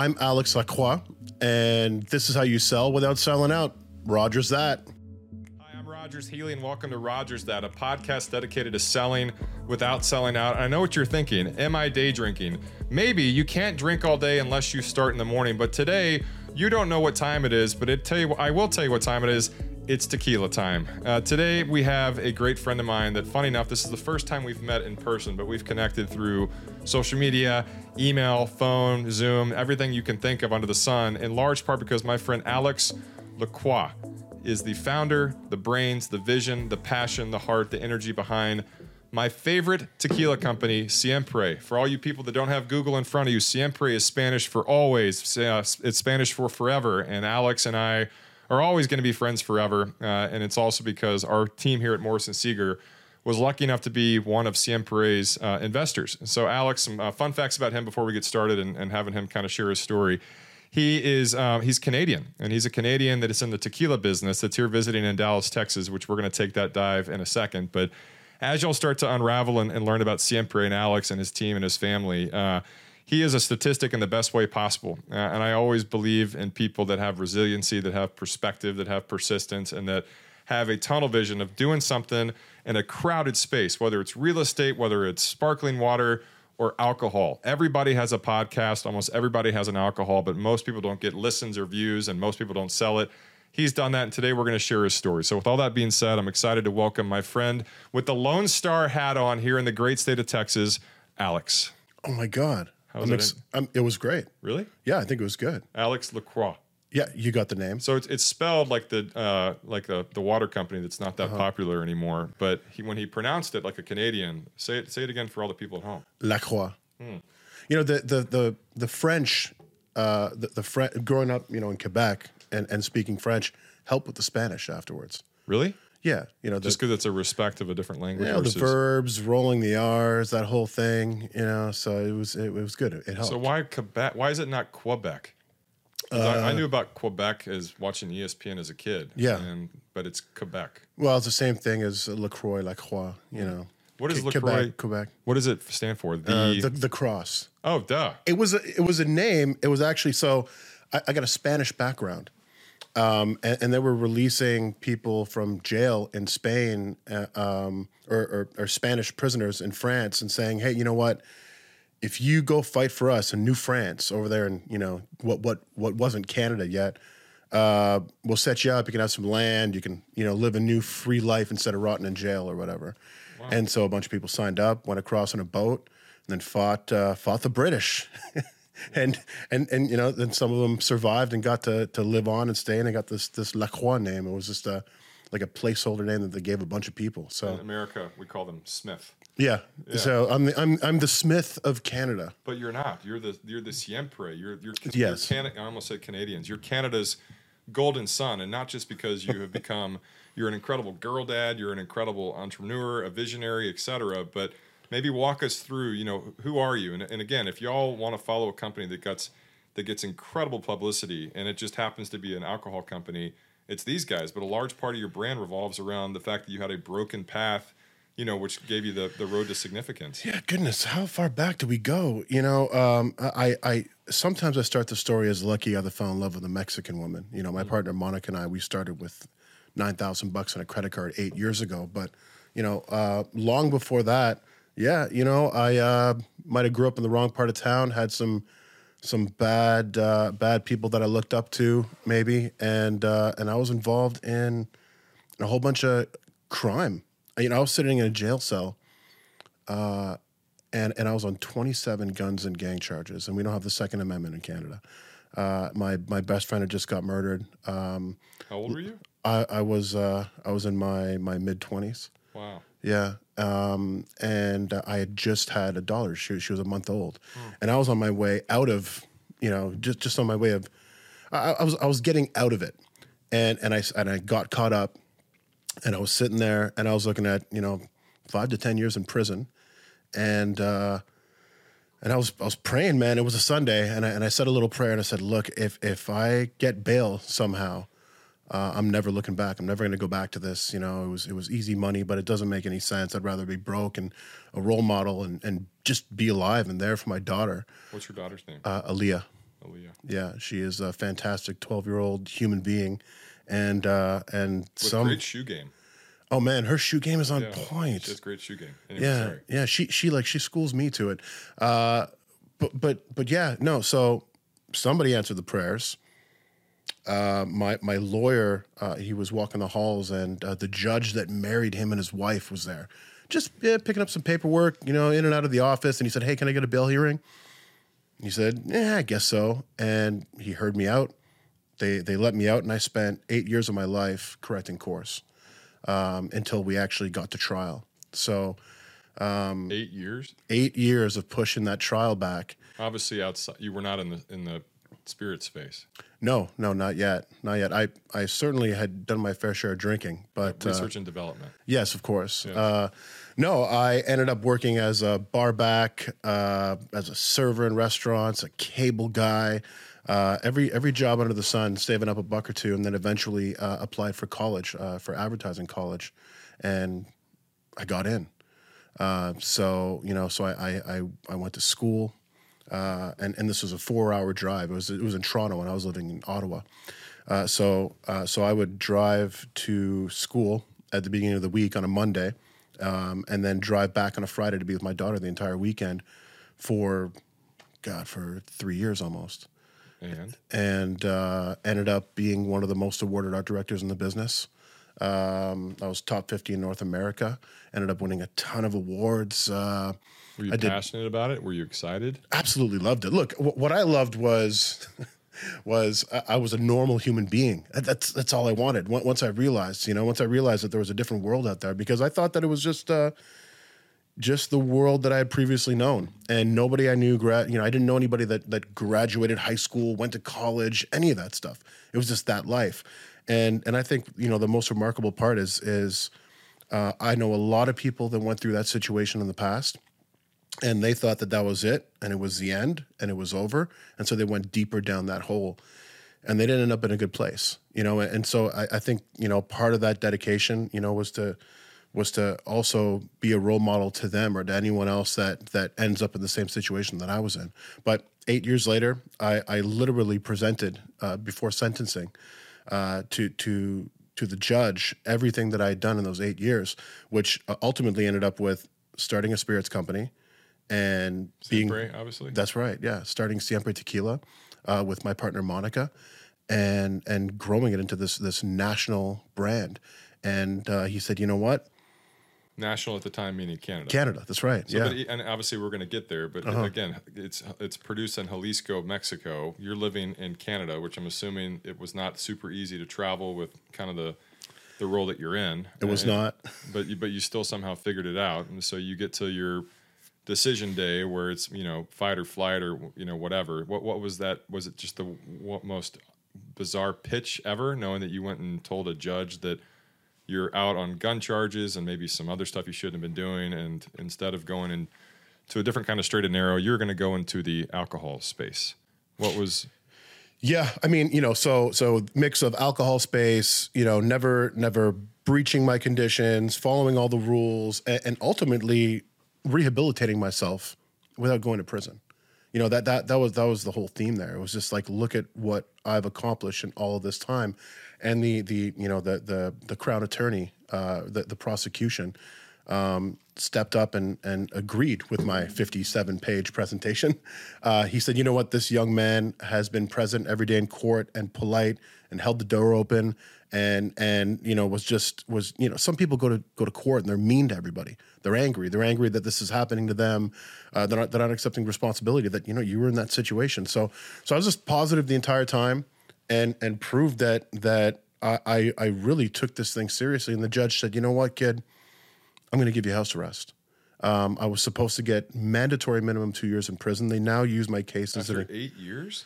I'm Alex Lacroix, and this is how you sell without selling out. Rogers that. Hi, I'm Rogers Healy, and welcome to Rogers That, a podcast dedicated to selling without selling out. I know what you're thinking. Am I day drinking? Maybe you can't drink all day unless you start in the morning, but today you don't know what time it is, but it tell you, I will tell you what time it is. It's tequila time. Uh, today we have a great friend of mine that, funny enough, this is the first time we've met in person, but we've connected through social media, email, phone, Zoom, everything you can think of under the sun, in large part because my friend Alex Lacroix is the founder, the brains, the vision, the passion, the heart, the energy behind my favorite tequila company, Siempre. For all you people that don't have Google in front of you, Siempre is Spanish for always. Uh, it's Spanish for forever. And Alex and I are always going to be friends forever. Uh, and it's also because our team here at Morrison Seeger was lucky enough to be one of Siempre's uh, investors. So, Alex, some uh, fun facts about him before we get started and, and having him kind of share his story. He is um, he's Canadian, and he's a Canadian that is in the tequila business that's here visiting in Dallas, Texas, which we're going to take that dive in a second. But as y'all start to unravel and, and learn about Siempre and Alex and his team and his family, uh, he is a statistic in the best way possible. Uh, and I always believe in people that have resiliency, that have perspective, that have persistence, and that have a tunnel vision of doing something in a crowded space, whether it's real estate, whether it's sparkling water or alcohol. Everybody has a podcast, almost everybody has an alcohol, but most people don't get listens or views, and most people don't sell it. He's done that, and today we're going to share his story. So, with all that being said, I'm excited to welcome my friend with the Lone Star hat on here in the great state of Texas, Alex. Oh my God. How was I'm it it was great. Really? Yeah, I think it was good. Alex Lacroix. Yeah, you got the name. So it's, it's spelled like the uh, like the, the water company that's not that Uh-huh. popular anymore. But he, when he pronounced it like a Canadian, say it say it again for all the people at home. Lacroix. Hmm. You know the the the the French, uh, the the Fre- growing up, you know, in Quebec and and speaking French helped with the Spanish afterwards. Really? Yeah, you know, the, Just because it's a respect of a different language. Yeah, know, the verbs, rolling the R's, that whole thing. You know, so it was it, was good. It, helped. so why Quebec? Why is it not Quebec? 'Cause I, I knew about Quebec as watching ESPN as a kid. Uh, Yeah. and but it's Quebec. well, it's the same thing as Lacroix, Lacroix. You know, What is LaCroix? Quebec, Quebec. What does it stand for? The, Uh, the the cross. oh, duh. It was a, it was a name. It was actually so. I, I got a Spanish background, um, and, and they were releasing people from jail in Spain, uh, um, or, or, or Spanish prisoners in France, and saying, "Hey, you know what? If you go fight for us in New France over there, in you know what what what wasn't Canada yet." Uh, we'll set you up. You can have some land. You can, you know, live a new free life instead of rotting in jail or whatever. And so a bunch of people signed up, went across on a boat, and then fought uh, fought the British. and and and you know, then some of them survived and got to to live on and stay, and they got this this Lacroix name. It was just a like a placeholder name that they gave a bunch of people. So In America, we call them Smith. yeah. So I'm the, I'm I'm the Smith of Canada. But you're not. You're the you're the siempre. You're you're, Yes. you're I almost said Canadians. You're Canada's golden son, and not just because you have become you're an incredible girl dad. You're an incredible entrepreneur, a visionary, etc. But maybe walk us through. You know, who are you? And, and again, if y'all want to follow a company that gets that gets incredible publicity, and it just happens to be an alcohol company, it's these guys. But a large part of your brand revolves around the fact that you had a broken path. You know, which gave you the, the road to significance. Yeah, goodness, how far back do we go? You know, um, I, I sometimes I start the story as lucky I fell in love with a Mexican woman. You know, my partner Monica and I, we started with nine thousand bucks on a credit card eight years ago. But you know, uh, long before that, yeah, you know, I uh, might have grew up in the wrong part of town, had some some bad uh, bad people that I looked up to, maybe, and uh, and I was involved in a whole bunch of crime. You know, I was sitting in a jail cell and and I was on 27 guns and gang charges, and we don't have the Second Amendment in Canada. Uh, my my best friend had just got murdered. Um, How old were you? I, I was uh, I was in my my mid 20s. Wow. Yeah, um, and uh, I had just had a daughter. She she was a month old, and I was on my way out of you know just just on my way of I, I was I was getting out of it, and and I and I got caught up, and I was sitting there and I was looking at you know five to ten years in prison, and uh, and I was I was praying, man. It was a Sunday, and I and I said a little prayer, and I said, look, if if I get bail somehow, uh, I'm never looking back. I'm never going to go back to this. You know, it was it was easy money, but it doesn't make any sense. I'd rather be broke and a role model and and just be alive and there for my daughter, What's your daughter's name? uh, Aaliyah. Aaliyah. yeah. She is a fantastic twelve year old human being, and uh, and With some. great shoe game. Oh man, her shoe game is on Yeah, point. She great shoe game. Anyway, yeah, sorry. yeah. She she like she schools me to it. Uh, but but but yeah, no. So somebody answered the prayers. Uh, my my lawyer, uh, he was walking the halls, and uh, the judge that married him and his wife was there, just yeah, picking up some paperwork, you know, in and out of the office. And he said, "Hey, can I get a bail hearing?" He said, "Yeah, I guess so." And he heard me out. They they let me out, and I spent eight years of my life correcting course um, until we actually got to trial. So Um, Eight years. eight years of pushing that trial back. Obviously, outside you were not in the in the spirit space. No, no, not yet, not yet. I, I certainly had done my fair share of drinking, but uh, Research and development. yes, of course. Uh, no, I ended up working as a bar back, uh, as a server in restaurants, a cable guy, uh, every every job under the sun, saving up a buck or two, and then eventually uh, applied for college, uh, for advertising college, and I got in. Uh, so you know, so I I, I, I went to school, uh, and and this was a four hour drive. It was it was in Toronto, and I was living in Ottawa. Uh, so uh, so I would drive to school at the beginning of the week on a Monday, um, and then drive back on a Friday to be with my daughter the entire weekend, for God for three years almost And and uh, ended up being one of the most awarded art directors in the business. Um, I was top 50 in North America. Ended up winning a ton of awards. Uh, were you I did- passionate about it? Were you excited? absolutely loved it. Look, wh- what I loved was was I, I was a normal human being. That's that's all I wanted. Once once I realized, you know, once I realized that there was a different world out there, because I thought that it was just. Uh, just the world that I had previously known, and nobody I knew. Gra- you know, I didn't know anybody that that graduated high school, went to college, any of that stuff. It was just that life, and and I think you know the most remarkable part is is uh, I know a lot of people that went through that situation in the past, and they thought that that was it, and it was the end, and it was over, and so they went deeper down that hole, and they didn't end up in a good place, you know. And so I, I think you know part of that dedication, you know, was to was to also be a role model to them or to anyone else that that ends up in the same situation that I was in. But eight years later, I, I literally presented uh, before sentencing uh, to to to the judge everything that I had done in those eight years, which uh, ultimately ended up with starting a spirits company and being Siempre, obviously. that's right. Yeah, starting Siempre Tequila uh, with my partner Monica, and and growing it into this this national brand. And uh, he said, you know what, National at the time, meaning Canada. Canada. That's right. So, yeah, Uh-huh. but, and obviously we're going to get there. But again, it's it's produced in Jalisco, Mexico. You're living in Canada, which I'm assuming it was not super easy to travel with kind of the the role that you're in. it was And- not. but you, but you still somehow figured it out, and so you get to your decision day where it's you know fight or flight or you know whatever. What what was that? Was it just the most bizarre pitch ever? Knowing that you went and told a judge that you're out on gun charges and maybe some other stuff you shouldn't have been doing, and instead of going in to a different kind of straight and narrow, you're going to go into the alcohol space. What was Yeah, I mean, you know, so so mix of alcohol space, you know, never never breaching my conditions, following all the rules, and, and ultimately rehabilitating myself without going to prison. You know that that that was that was the whole theme there. It was just like look at what I've accomplished in all of this time, and the the you know the the the crown attorney, uh, the the prosecution, um, stepped up and, and agreed with my 57 page presentation. Uh, he said, You know what? This young man has been present every day in court and polite and held the door open and and you know was just was you know some people go to go to court and they're mean to everybody they're angry they're angry that this is happening to them uh, they're not they're not accepting responsibility that you know you were in that situation so so I was just positive the entire time and and proved that that I I, really took this thing seriously and the judge said you know what kid I'm going to give you house arrest. Um, I was supposed to get mandatory minimum two years in prison. They now use my cases that after eight years?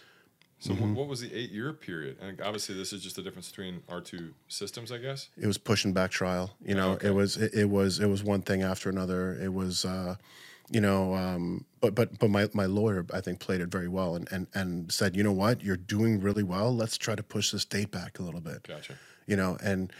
So Mm-hmm. what was the eight year period? And obviously, this is just the difference between our two systems, I guess. it was pushing back trial. You know, okay. it was it, it was it was one thing after another. It was uh, you know, um, but but but my, my lawyer I think played it very well and, and and said, you know what, you're doing really well. Let's try to push this date back a little bit. Gotcha. you know and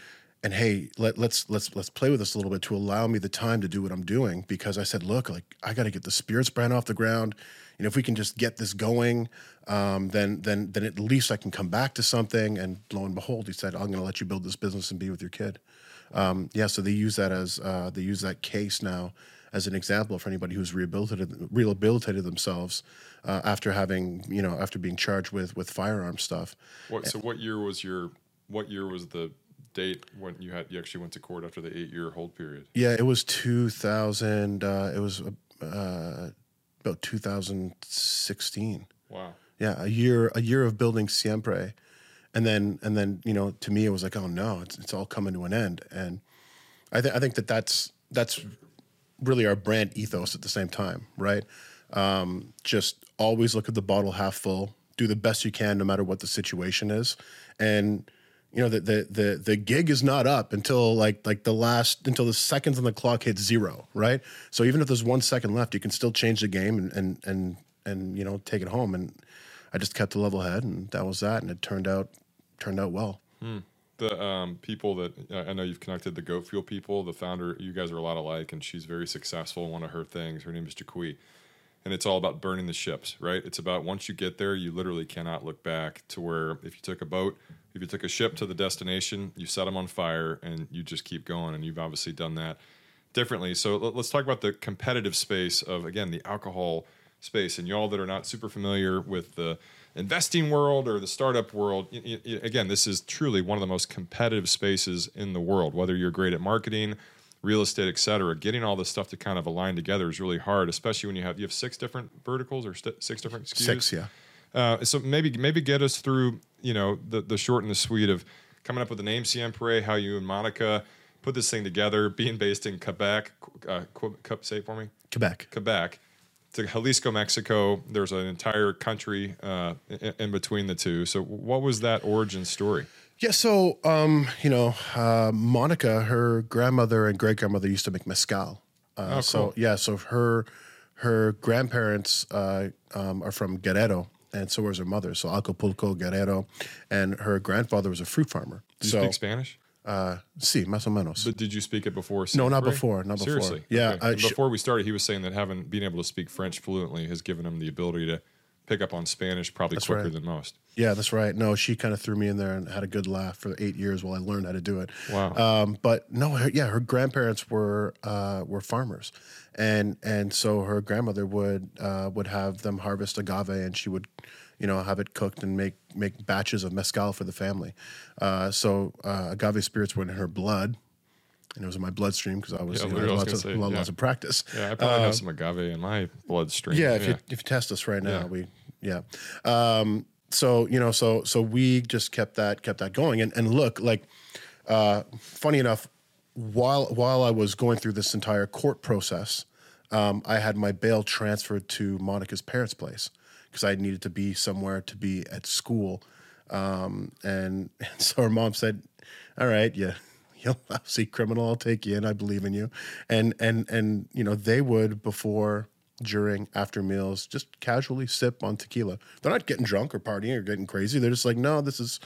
and hey, let, let's let's let's play with this a little bit to allow me the time to do what I'm doing because I said, look, like I got to get the spirits brand off the ground. You know, if we can just get this going, um, then then then at least I can come back to something. And lo and behold, he said, I'm going to let you build this business and be with your kid. Um, yeah, so they use that as uh, they use that case now as an example for anybody who's rehabilitated rehabilitated themselves uh, after having you know after being charged with with firearm stuff. What, so what year was your what year was the date when you had you actually went to court after the eight year hold period? Yeah, it was 2000. Uh, it was uh, about 2016. Wow. Yeah, a year a year of building Siempre, and then and then you know to me it was like oh no it's it's all coming to an end and I think I think that that's that's really our brand ethos at the same time right um, just always look at the bottle half full do the best you can no matter what the situation is and you know the the the, the gig is not up until like like the last until the seconds on the clock hits zero right? So even if there's one second left you can still change the game and and and, and you know take it home. And I just kept a level head and that was that. And it turned out turned out well. The um, people that I know you've connected the Goat Fuel people, the founder, you guys are a lot alike, and she's very successful. One of her things, her name is Jaquie, and it's all about burning the ships, right? It's about once you get there, you literally cannot look back to where if you took a boat, if you took a ship to the destination, you set them on fire and you just keep going. And you've obviously done that differently. So let- let's talk about the competitive space of, again, the alcohol space. And y'all that are not super familiar with the investing world or the startup world, again, this is truly one of the most competitive spaces in the world. Whether you're great at marketing, real estate, et cetera, getting all this stuff to kind of align together is really hard, especially when you have you have six different verticals or st- six different SKUs. Six, yeah. Uh, so maybe maybe get us through you know the the short and the sweet of coming up with the name Siempre, how you and Monica put this thing together, being based in Quebec. Uh, say it for me. Quebec. Quebec to Jalisco, Mexico. There's an entire country uh, in, in between the two. So what was that origin story? Yeah, so um, you know, uh, Monica, her grandmother and great grandmother used to make mezcal. Uh, Oh, So yeah, so her her grandparents uh, um, are from Guerrero, and so was her mother. So Acapulco, Guerrero, and her grandfather was a fruit farmer. Do you so speak Spanish? uh, sí, más o menos. But did you speak it before? No, not before, not before. Seriously? Yeah, Okay. Sh- before we started, he was saying that having being able to speak French fluently has given him the ability to pick up on Spanish probably quicker right. than most. Yeah, that's right. No, she kind of threw me in there and had a good laugh for eight years while I learned how to do it. Wow. Um, but no, her, yeah, her grandparents were uh, were farmers, and and so her grandmother would uh, would have them harvest agave, and she would, you know, have it cooked and make make batches of mezcal for the family. Uh, so uh, agave spirits were in her blood. And it was in my bloodstream because I was, Yeah, you know, lots, of, say, lo- yeah. of practice. Yeah, I probably have some agave in my bloodstream. Yeah, if you if you test us right now, Yeah. we yeah. Um, so you know, so so we just kept that kept that going, and and look, like, uh, funny enough, while while I was going through this entire court process, um, I had my bail transferred to Monica's parents' place because I needed to be somewhere to be at school, um, and, and so her mom said, "All right, yeah." You'll see criminal. I'll take you in. I believe in you, and and and you know they would before during, after meals, just casually sip on tequila. They're not getting drunk or partying or getting crazy. They're just like, no, this is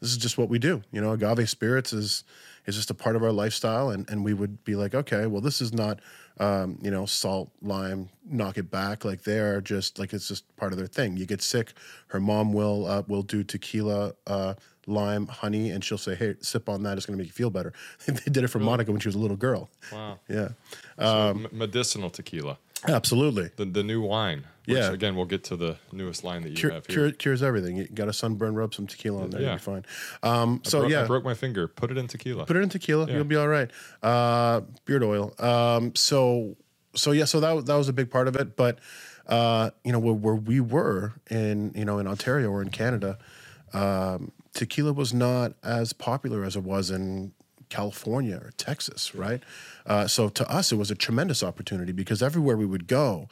this is just what we do. You know, agave spirits is is just a part of our lifestyle, and and we would be like, okay, well, this is not, um, you know, salt, lime, knock it back. Like they are just like it's just part of their thing. You get sick, her mom will uh, will do tequila. Uh, lime honey and she'll say hey sip on that it's going to make you feel better they did it for monica when she was a little girl Wow. yeah So medicinal tequila, absolutely the the new wine. Which, Yeah. Again, we'll get to the newest line that you Cure, have here. cure, cures everything. You got a sunburn, rub some tequila on there, Yeah. you'll be fine. Um, so Bro- yeah, I broke my finger. Put it in tequila. put it in tequila, you'll be all right. Uh, beard oil. Um, so so yeah, so that was- that was a big part of it. But uh, you know where, where we were in you know in Ontario or in Canada, um, tequila was not as popular as it was in California or Texas, right? Uh, so to us, it was a tremendous opportunity because everywhere we would go,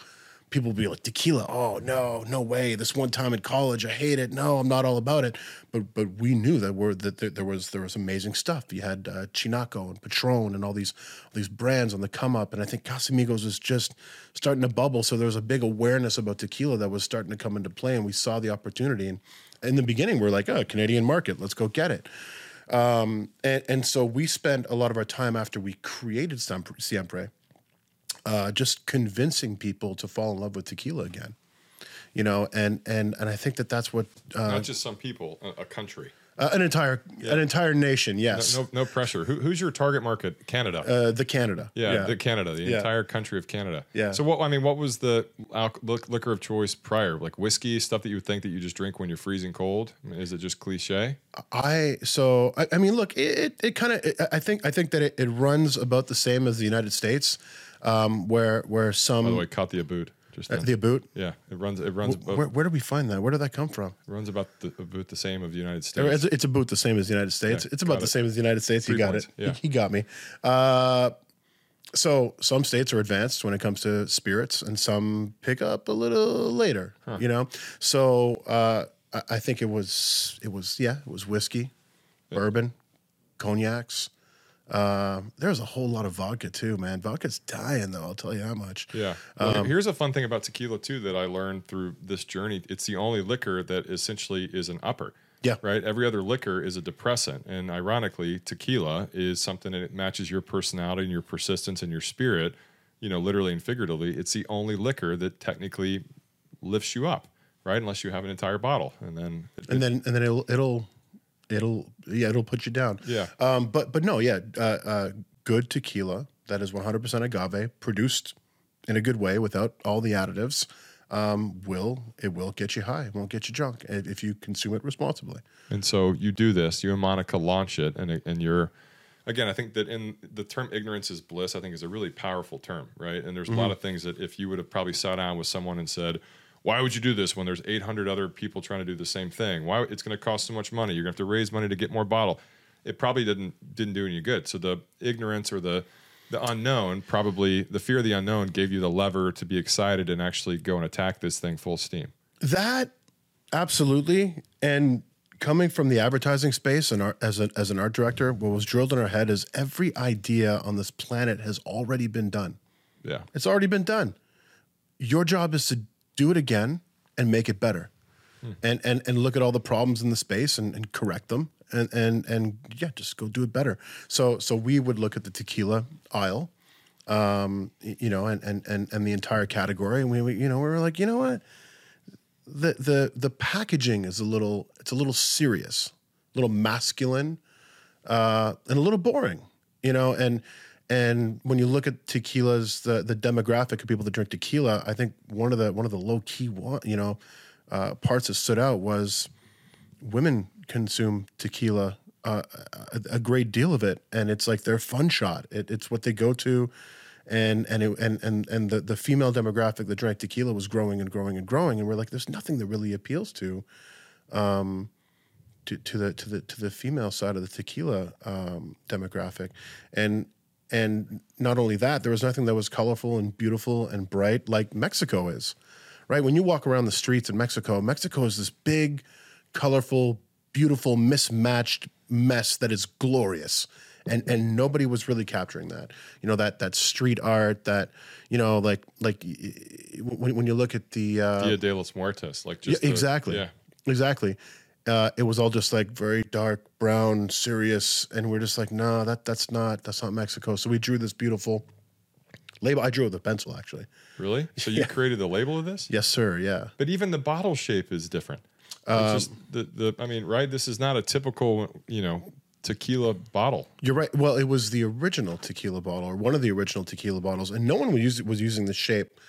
people would be like tequila. Oh no, no way! This one time in college, I hate it. No, I'm not all about it. But but we knew that were that there, there was there was amazing stuff. You had uh, Chinaco and Patron and all these all these brands on the come up, and I think Casamigos was just starting to bubble. So there was a big awareness about tequila that was starting to come into play, and we saw the opportunity. And in the beginning, we're like, oh, Canadian market, let's go get it. Um, and, and so we spent a lot of our time after we created Siempre, uh, just convincing people to fall in love with tequila again. You know, and and and I think that that's what uh, Not just some people, a country. Uh, an entire an entire nation. Yes, No, no pressure. Who, who's your target market? Canada. uh, the Canada. yeah, the Canada, the Yeah. entire country of Canada. Yeah. So what? I mean, what was the alc- liquor of choice prior? Like whiskey, stuff that you would think that you just drink when you're freezing cold. I mean, is it just cliche? I so I, I mean, look, it it, it kind of I think I think that it, it runs about the same as the United States, um, where where some By the way, caught the aboot. Just then. the aboot. yeah, it runs. It runs. About, Where, where did we find that? Where did that come from? it runs about the about the same of the United States. It's, it's about the same as the United States. Yeah, it's about the it. same as the United States. Three you got points, it. yeah. He, he got me. Uh, so some states are advanced when it comes to spirits, and some pick up a little later. You know, so uh, I, I think it was it was yeah, it was whiskey, bourbon, cognacs. Uh, there's a whole lot of vodka too, man. Vodka's dying though. I'll tell you how much. Yeah. Well, Um, here's a fun thing about tequila too that I learned through this journey. It's the only liquor that essentially is an upper. Yeah. Right. Every other liquor is a depressant, and ironically, tequila is something that matches your personality and your persistence and your spirit. You know, literally and figuratively, it's the only liquor that technically lifts you up. Right, unless you have an entire bottle, and then and then and then it'll it'll it'll yeah it'll put you down. Yeah. Um. But but no. Yeah. Uh. uh good tequila that is 100% agave, produced in a good way without all the additives. Um. Will it will get you high? It won't get you drunk if if you consume it responsibly. And so you do this, you and Monica launch it, and and you're again, I think that in the term ignorance is bliss, I think is a really powerful term, right? And there's a lot of things that if you would have probably sat down with someone and said, why would you do this when there's 800 other people trying to do the same thing? Why it's going to cost so much money? You're going to have to raise money to get more bottle. It probably didn't didn't do any good. So the ignorance or the the unknown, probably the fear of the unknown, gave you the lever to be excited and actually go and attack this thing full steam. That absolutely. And coming from the advertising space and art, as, a, as an art director, what was drilled in our head is every idea on this planet has already been done. Yeah. It's already been done. Your job is to do it again and make it better. And, and and look at all the problems in the space and, and correct them and, and and yeah, just go do it better. So so we would look at the tequila aisle, um, you know, and and and, and the entire category, and we, we you know we were like, you know what, the the the packaging is a little it's a little serious, a little masculine, uh, and a little boring, you know, and and when you look at tequilas, the the demographic of people that drink tequila, I think one of the one of the low key one, you know, uh, parts that stood out was women consume tequila uh, a, a great deal of it, and it's like their fun shot. It, it's what they go to, and and it, and and and the the female demographic that drank tequila was growing and growing and growing, and we're like, there's nothing that really appeals to, um, to to the to the to the female side of the tequila um, demographic, and and not only that, there was nothing that was colorful and beautiful and bright like Mexico is, right? When you walk around the streets in Mexico, Mexico is this big, colorful, beautiful, mismatched mess that is glorious. And, and nobody was really capturing that, you know that that street art, that you know like like when, when you look at the uh, Dia de los Muertos, like yeah, just the- exactly. yeah. Exactly. Uh, it was all just like very dark brown, serious, and we're just like, no, that that's not that's not Mexico. So we drew this beautiful label. I drew it with a pencil, actually. Really? So you created the label of this? Yes, sir. Yeah. But even the bottle shape is different. Um, just the, the I mean, right? This is not a typical, you know, tequila bottle. You're right. Well, it was the original tequila bottle, or one of the original tequila bottles, and no one was, was using the shape.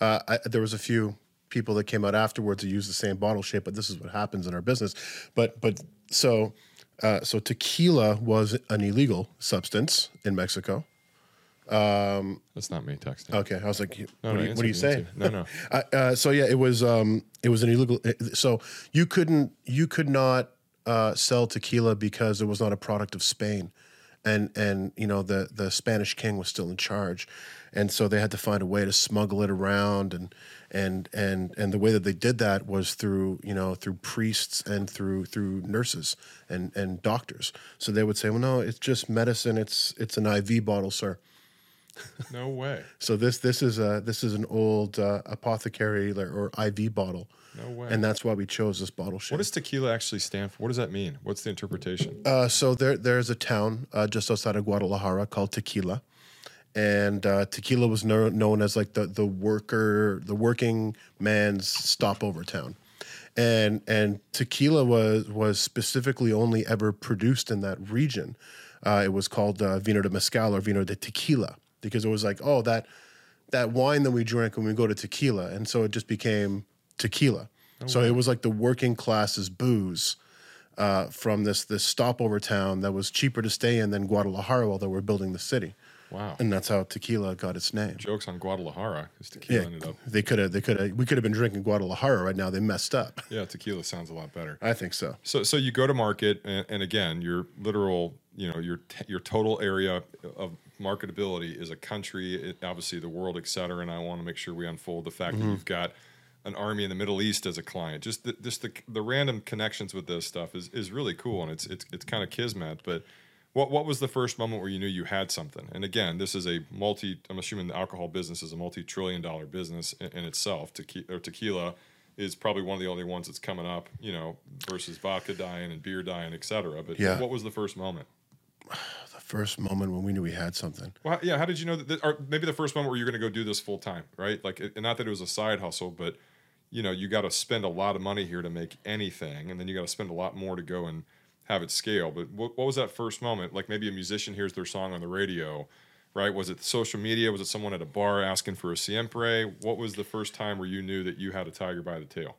Uh, I, there was a few people that came out afterwards to use the same bottle shape, but this is what happens in our business. But but so uh, so tequila was an illegal substance in Mexico. That's not me texting. Okay, I was like, what, no, do, you, what do you say? No, no. Uh, uh, so yeah, it was um, it was an illegal. So you couldn't you could not uh, sell tequila because it was not a product of Spain, and and you know the the Spanish king was still in charge, and so they had to find a way to smuggle it around, and and and and the way that they did that was through you know through priests and through through nurses and and doctors. So they would say, well, no, it's just medicine. It's it's an IV bottle, sir. No way. So this this is a this is an old uh, apothecary or, or IV bottle No way. and that's why we chose this bottle shape. what does tequila actually stand for? What does that mean? What's the interpretation? Uh, so there, there's a town uh, just outside of Guadalajara called Tequila, and uh, Tequila was kno- known as like the the worker, the working man's stopover town, and and tequila was was specifically only ever produced in that region. Uh, it was called uh, vino de mezcal or vino de tequila because it was like oh that that wine that we drink when we go to tequila, and so it just became tequila. so it was like the working class's booze uh, from this this stopover town that was cheaper to stay in than Guadalajara while they were building the city, Wow. and that's how tequila got its name. Jokes on Guadalajara because tequila Yeah, ended up. they could have they could have we could have been drinking Guadalajara right now. They messed up. Yeah, tequila sounds a lot better. I think so. So, so you go to market, and, and again, your literal, you know, your t- your total area of marketability is a country, it, obviously the world, et cetera. And I want to make sure we unfold the fact that mm-hmm. you've got an army in the Middle East as a client. Just the, just the the random connections with this stuff is is really cool, and it's it's it's kind of kismet. But what what was the first moment where you knew you had something? And again, this is a multi. I'm assuming the alcohol business is a multi-trillion dollar business in, in itself. Tequila, or tequila is probably one of the only ones that's coming up, you know, versus vodka dying and beer dying, et cetera. But Yeah. what was the first moment? The first moment when we knew we had something. Well, yeah. How did you know that? Or maybe the first moment where you're going to go do this full time, right? Like, it, not that it was a side hustle, but you know, you got to spend a lot of money here to make anything, and then you got to spend a lot more to go and have it scale. But what, what was that first moment? Like, maybe a musician hears their song on the radio, right? Was it social media? Was it someone at a bar asking for a siempre? What was the first time where you knew that you had a tiger by the tail?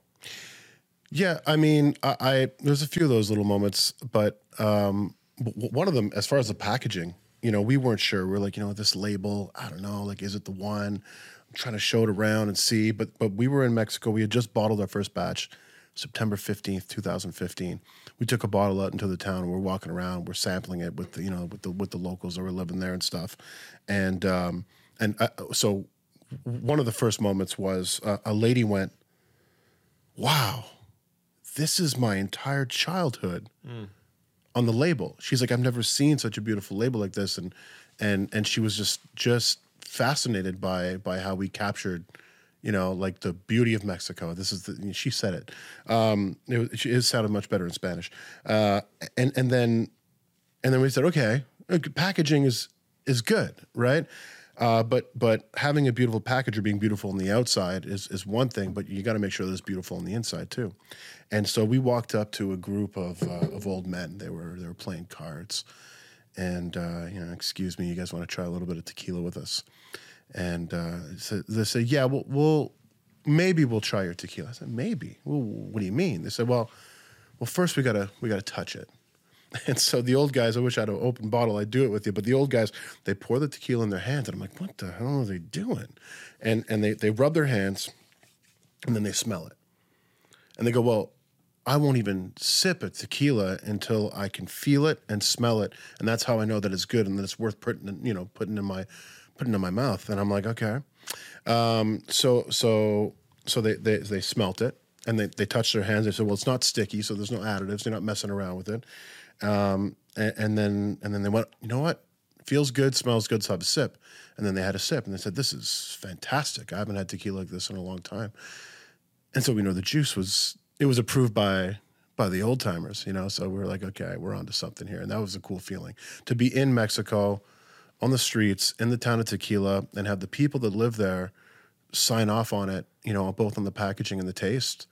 Yeah, I mean, I, I there's a few of those little moments, but um, one of them, as far as the packaging, you know, we weren't sure. We are like, you know, this label, I don't know, like, is it the one? I'm trying to show it around and see, but but we were in Mexico. We had just bottled our first batch, September fifteenth, two thousand fifteen. We took a bottle out into the town. and We're walking around. We're sampling it with the you know with the with the locals that were living there and stuff, and um, and uh, so one of the first moments was uh, a lady went, "Wow." this is my entire childhood on the label. She's like, I've never seen such a beautiful label like this, and and and she was just just fascinated by by how we captured, you know, like the beauty of Mexico. This is the she said it. Um, it, it sounded much better in Spanish, uh, and and then and then we said, okay, uh, packaging is is good, right? Uh, but but having a beautiful package or being beautiful on the outside is is one thing, but you got to make sure that it's beautiful on the inside too. And so we walked up to a group of uh, of old men. They were they were playing cards, and uh, you know, excuse me, you guys want to try a little bit of tequila with us? And uh, so they said, yeah, we'll, we'll maybe we'll try your tequila. I said, maybe. Well, what do you mean? They said, well, well, first we gotta we gotta touch it. And so the old guys, I wish I had an open bottle, I'd do it with you. But the old guys, they pour the tequila in their hands, and I'm like, what the hell are they doing? And and they they rub their hands, and then they smell it, and they go, well, I won't even sip a tequila until I can feel it and smell it, and that's how I know that it's good and that it's worth putting, you know, putting in my putting it in my mouth. And I'm like, okay. Um, so so so they they they smelt it and they they touched their hands. They said, well, it's not sticky, so there's no additives. They're not messing around with it. Um, and, and then and then they went, you know what? Feels good, smells good. So have a sip. And then they had a sip, and they said, "This is fantastic. I haven't had tequila like this in a long time." And so we know the juice was it was approved by by the old timers, you know. So we were like, okay, we're onto something here, and that was a cool feeling to be in Mexico, on the streets in the town of Tequila, and have the people that live there sign off on it, you know, both on the packaging and the taste.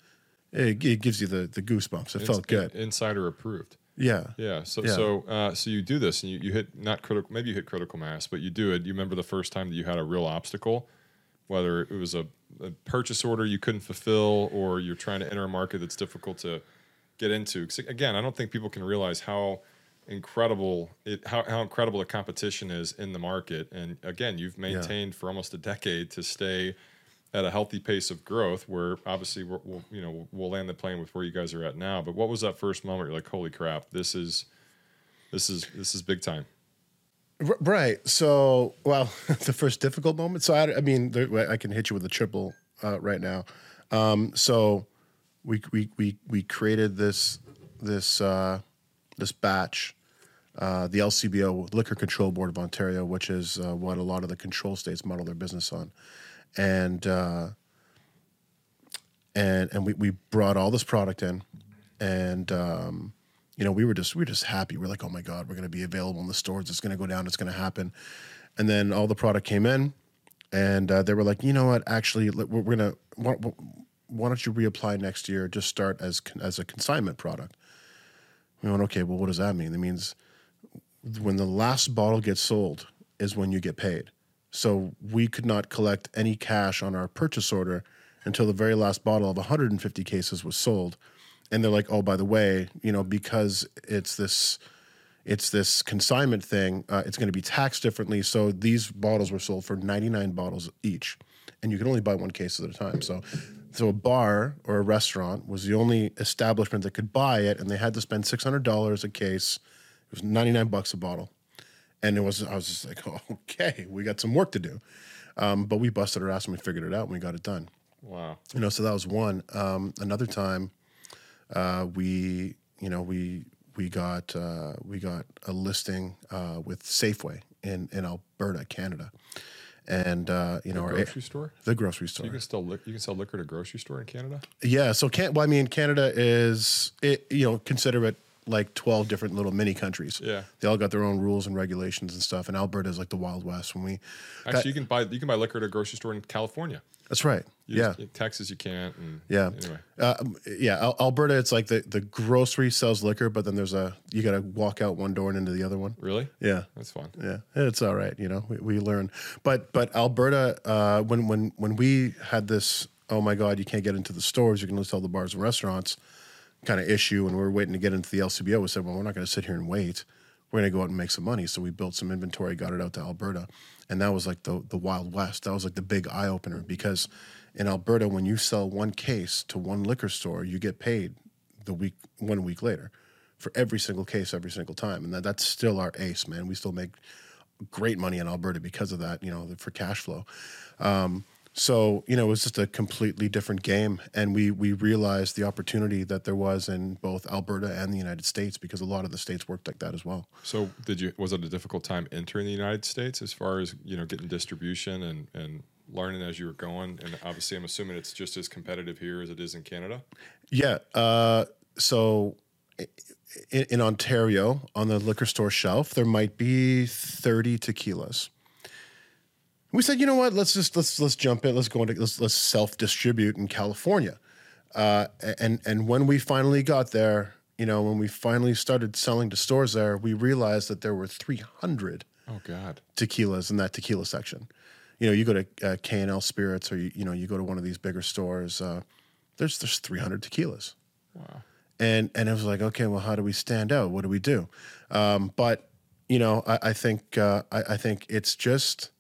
It, it gives you the the goosebumps. It felt good. Insider approved. Yeah. Yeah. So Yeah. so uh, so you do this and you, you hit not critical maybe you hit critical mass, but you do it. You remember the first time that you had a real obstacle, whether it was a, a purchase order you couldn't fulfill or you're trying to enter a market that's difficult to get into. again, I don't think people can realize how incredible it how, how incredible the competition is in the market. And again, you've maintained for almost a decade to stay at a healthy pace of growth where obviously we're, we'll you know we'll land the plane with where you guys are at now but what was that first moment you're like holy crap this is this is this is big time R- right. So, well, the first difficult moment. So, I, I mean, there, I can hit you with a triple uh, right now. Um, so, we we we we created this this uh, this batch, uh, the LCBO Liquor Control Board of Ontario, which is uh, what a lot of the control states model their business on, and uh, and and we we brought all this product in, and um, you know we were just we were just happy. We're like, oh my god, we're going to be available in the stores. It's going to go down. It's going to happen. And then all the product came in, and uh, they were like, you know what? Actually, we're, gonna why, why don't you reapply next year? Just start as as a consignment product. We went, okay. Well, what does that mean? That means when the last bottle gets sold is when you get paid. So we could not collect any cash on our purchase order until the very last bottle of 150 cases was sold. And they're like, oh, by the way, you know, because it's this it's this consignment thing, uh, it's going to be taxed differently. So these bottles were sold for 99 bottles each, and you can only buy one case at a time. So, so a bar or a restaurant was the only establishment that could buy it, and they had to spend $600 a case. It was 99 bucks a bottle, and it was I was just like, oh, okay, we got some work to do, um, but we busted our ass and we figured it out and we got it done. Wow. You know, so that was one. Um, another time, uh, we you know we we got uh, we got a listing uh, with Safeway in in Alberta, Canada, and uh, you know our Grocery store. the grocery store. You can still li- you can sell liquor at a grocery store in Canada. Yeah, so can well, I mean, Canada is it, you know consider it like twelve different little mini countries. Yeah. they all got their own rules and regulations and stuff. And Alberta is like the Wild West. When we, Actually, you can buy you can buy liquor at a grocery store in California. that's right. You yeah, just- in Texas you can't. And Yeah. Anyway, Uh, um, yeah, Al- Alberta. It's like the, the grocery sells liquor, but then there's a you got to walk out one door and into the other one. really, Yeah, that's fun. yeah, it's all right. You know, we, we learn. But but Alberta, uh, when when when we had this, oh my God, you can't get into the stores. You can only sell the bars and restaurants, kind of issue. And we were waiting to get into the LCBO. We said, well, we're not going to sit here and wait. We're going to go out and make some money. So we built some inventory, got it out to Alberta, and that was like the the Wild West. That was like the big eye opener because in Alberta, when you sell one case to one liquor store, you get paid the week one week later for every single case every single time, and that, that's still our ace, man. We still make great money in Alberta because of that, you know, for cash flow. Um, so you know, it was just a completely different game, and we we realized the opportunity that there was in both Alberta and the United States because a lot of the states worked like that as well. So, did you was it a difficult time entering the United States as far as you know getting distribution and and learning as you were going? And obviously, I'm assuming it's just as competitive here as it is in Canada. Yeah. Uh, so in, in Ontario, on the liquor store shelf, there might be 30 tequilas. We said, you know what? Let's just let's let's jump in. Let's go into let's let's self distribute in California. Uh, and and when we finally got there, you know, when we finally started selling to stores there, we realized that there were 300 Oh God. tequilas in that tequila section. You know, you go to uh, K and L Spirits, or you, you know, you go to one of these bigger stores. Uh, there's there's 300 tequilas, Wow. and and it was like, okay, well, how do we stand out? What do we do? Um, but you know, I, I think uh, I, I think it's just,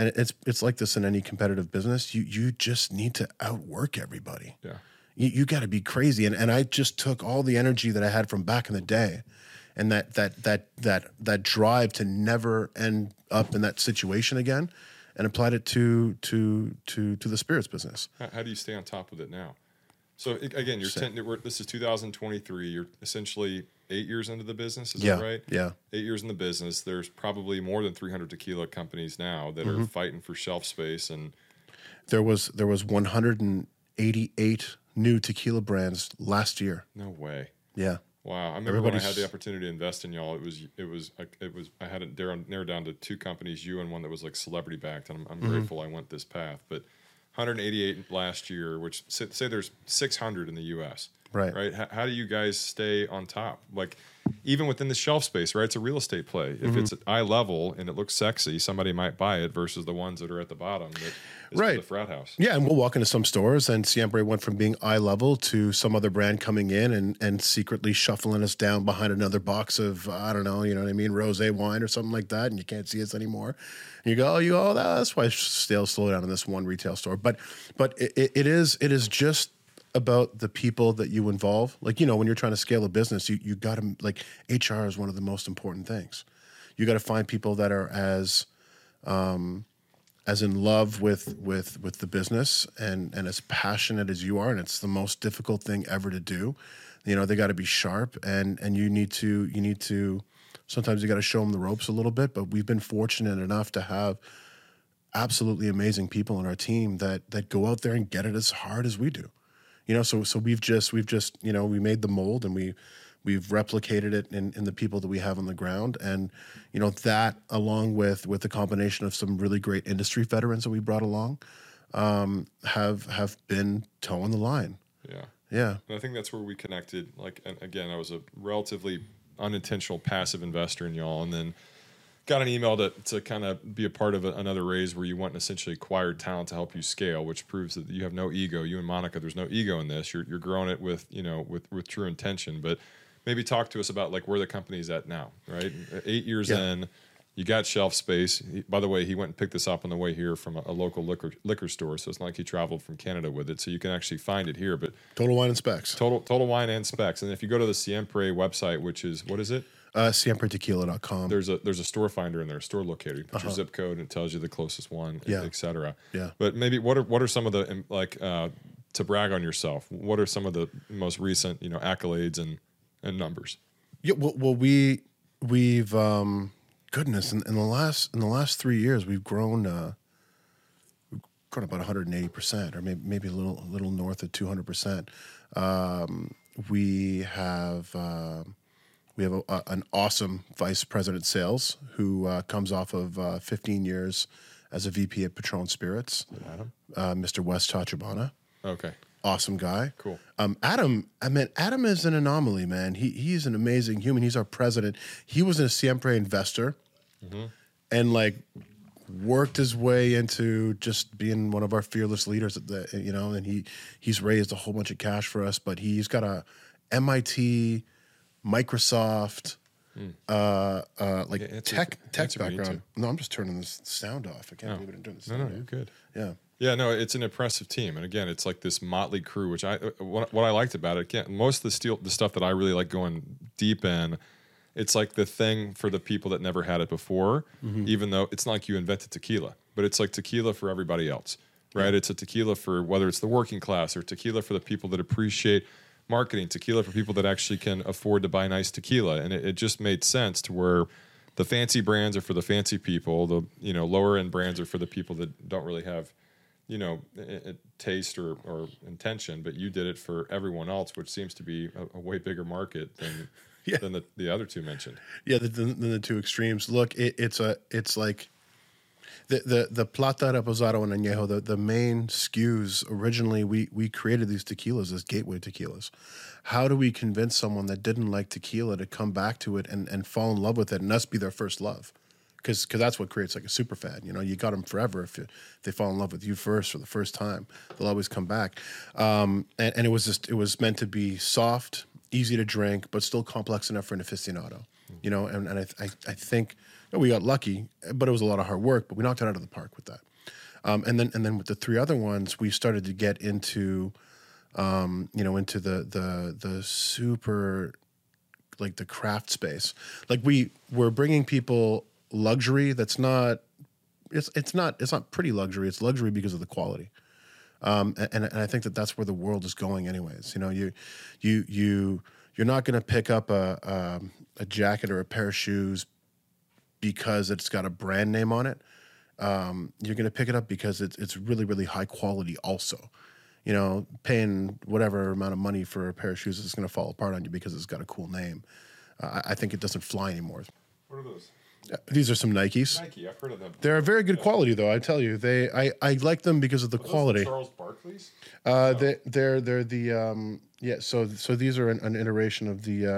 and it's it's like this in any competitive business. You you just need to outwork everybody Yeah. you, you got to be crazy and and I just took all the energy that I had from back in the day and that that that that that drive to never end up in that situation again and applied it to to to to the spirits business How, how do you stay on top of it now? So again, you're ten, this is 2023. You're essentially eight years into the business. Is yeah that right? yeah Eight years in the business. There's probably more than 300 tequila companies now that Mm-hmm. are fighting for shelf space and there was there was 188 new tequila brands last year no way. yeah Wow, I remember when I had the opportunity to invest in y'all. It was it was it was I had it narrowed, narrowed down to two companies, you and one that was like celebrity backed, and I'm, I'm Mm-hmm. grateful I went this path. But 188 last year, which say, say there's 600 in the U.S. Right. right. How, how do you guys stay on top? Like even within the shelf space, right? It's a real estate play. If Mm-hmm. it's at eye level and it looks sexy, somebody might buy it versus the ones that are at the bottom Right. the frat house. Yeah, and we'll walk into some stores, and Siempre went from being eye level to some other brand coming in and, and secretly shuffling us down behind another box of I don't know, you know what I mean, rose wine or something like that, and you can't see us anymore. And you go, oh, you go, oh, that's why sales slow down in this one retail store. But but it- it is it is just about the people that you involve. Like you know, when you're trying to scale a business, you you got to like HR is one of the most important things. You got to find people that are as um, as in love with with with the business and and as passionate as you are and it's the most difficult thing ever to do you know they got to be sharp and and you need to you need to sometimes you got to show them the ropes a little bit but we've been fortunate enough to have absolutely amazing people on our team that that go out there and get it as hard as we do. You know, so so we've just we've just you know we made the mold and we we've replicated it in, in the people that we have on the ground and you know that along with with the combination of some really great industry veterans that we brought along um, have have been toeing the line. Yeah. Yeah. And I think that's where we connected. Like, and again, I was a relatively unintentional passive investor in y'all, and then got an email to, to kind of be a part of a, another raise where you went and essentially acquired talent to help you scale, which proves that you have no ego. You and Monica, there's no ego in this. You're, you're growing it with, you know, with, with true intention. But maybe talk to us about like where the company's at now, right? Eight years Yeah. in, you got shelf space. He, by the way, he went and picked this up on the way here from a, a local liquor liquor store, so it's not like he traveled from Canada with it. So you can actually find it here. But Total wine and Spec's. Total Total Wine and Spec's. And if you go to the Siempre website, which is what is it? Uh, SiempreTequila.com. There's a there's a store finder in there, a store locator. You put your zip code and it tells you the closest one, Uh-huh. Yeah. et cetera. Yeah. But maybe what are what are some of the um, like uh, to brag on yourself? What are some of the most recent you know accolades and and numbers? Yeah, well, well we we've um, goodness in, in the last in the last three years we've grown uh, we've grown about 180 percent, or maybe maybe a little a little north of 200 percent. Um, we have um we have a, a, an awesome vice president sales who uh, comes off of uh, 15 years as a VP at Patron Spirits, Adam. uh, Mr. West Tachibana Okay. awesome guy. Cool. Um, Adam, I mean, Adam is an anomaly, man. He he's an amazing human. He's our president. He was a Siempre investor, and like worked his way into just being one of our fearless leaders. At the you know, and he he's raised a whole bunch of cash for us. But he's got a MIT, Microsoft. Uh, uh, like Yeah, tech tech background. No, I'm just turning this sound off. I can't believe I didn't turn the No, sound no, off. you're good. Yeah. Yeah, no, it's an impressive team, and again, it's like this motley crew. Which I uh, what, what I liked about it, again, most of the steel, the stuff that I really like going deep in, it's like the thing for the people that never had it before. Even though it's not like you invented tequila, but it's like tequila for everybody else, right? It's a tequila for whether it's the working class or tequila for the people that appreciate marketing, tequila for people that actually can afford to buy nice tequila, and it, it just made sense to where the fancy brands are for the fancy people, the you know lower end brands are for the people that don't really have you know, taste or, or intention, but you did it for everyone else, which seems to be a, a way bigger market than Yeah. than the, the other two mentioned. Yeah, than the, the two extremes. Look, it, it's a it's like the the the plata reposado and añejo. The the main SKUs originally we we created these tequilas as gateway tequilas. How do we convince someone that didn't like tequila to come back to it and and fall in love with it and us be their first love? Because because that's what creates like a super fan. You know, you got them forever if, you, if they fall in love with you first for the first time. They'll always come back. Um, and, and it was just it was meant to be soft, easy to drink, but still complex enough for an aficionado. You know, and, and I, I, I think we got lucky, but it was a lot of hard work. But we knocked it out of the park with that. Um, and then and then with the three other ones, we started to get into, um, you know, into the the the super like the craft space. Like we we're bringing people luxury that's not it's it's not it's not pretty luxury. It's luxury because of the quality. Um, and, and I think that that's where the world is going, anyways. You know, you you you you're not going to pick up a, a a jacket or a pair of shoes because it's got a brand name on it. Um, you're going to pick it up because it's it's really really high quality. Also, you know, paying whatever amount of money for a pair of shoes is going to fall apart on you because it's got a cool name. Uh, I I think it doesn't fly anymore. What are those? Uh, These are some Nikes. Nike. I've heard of them. They're a very good quality, though. I tell you, they I, I like them because of the quality. Charles Barkley's. Uh, they, they're they're the um, yeah. So so these are an, an iteration of the uh,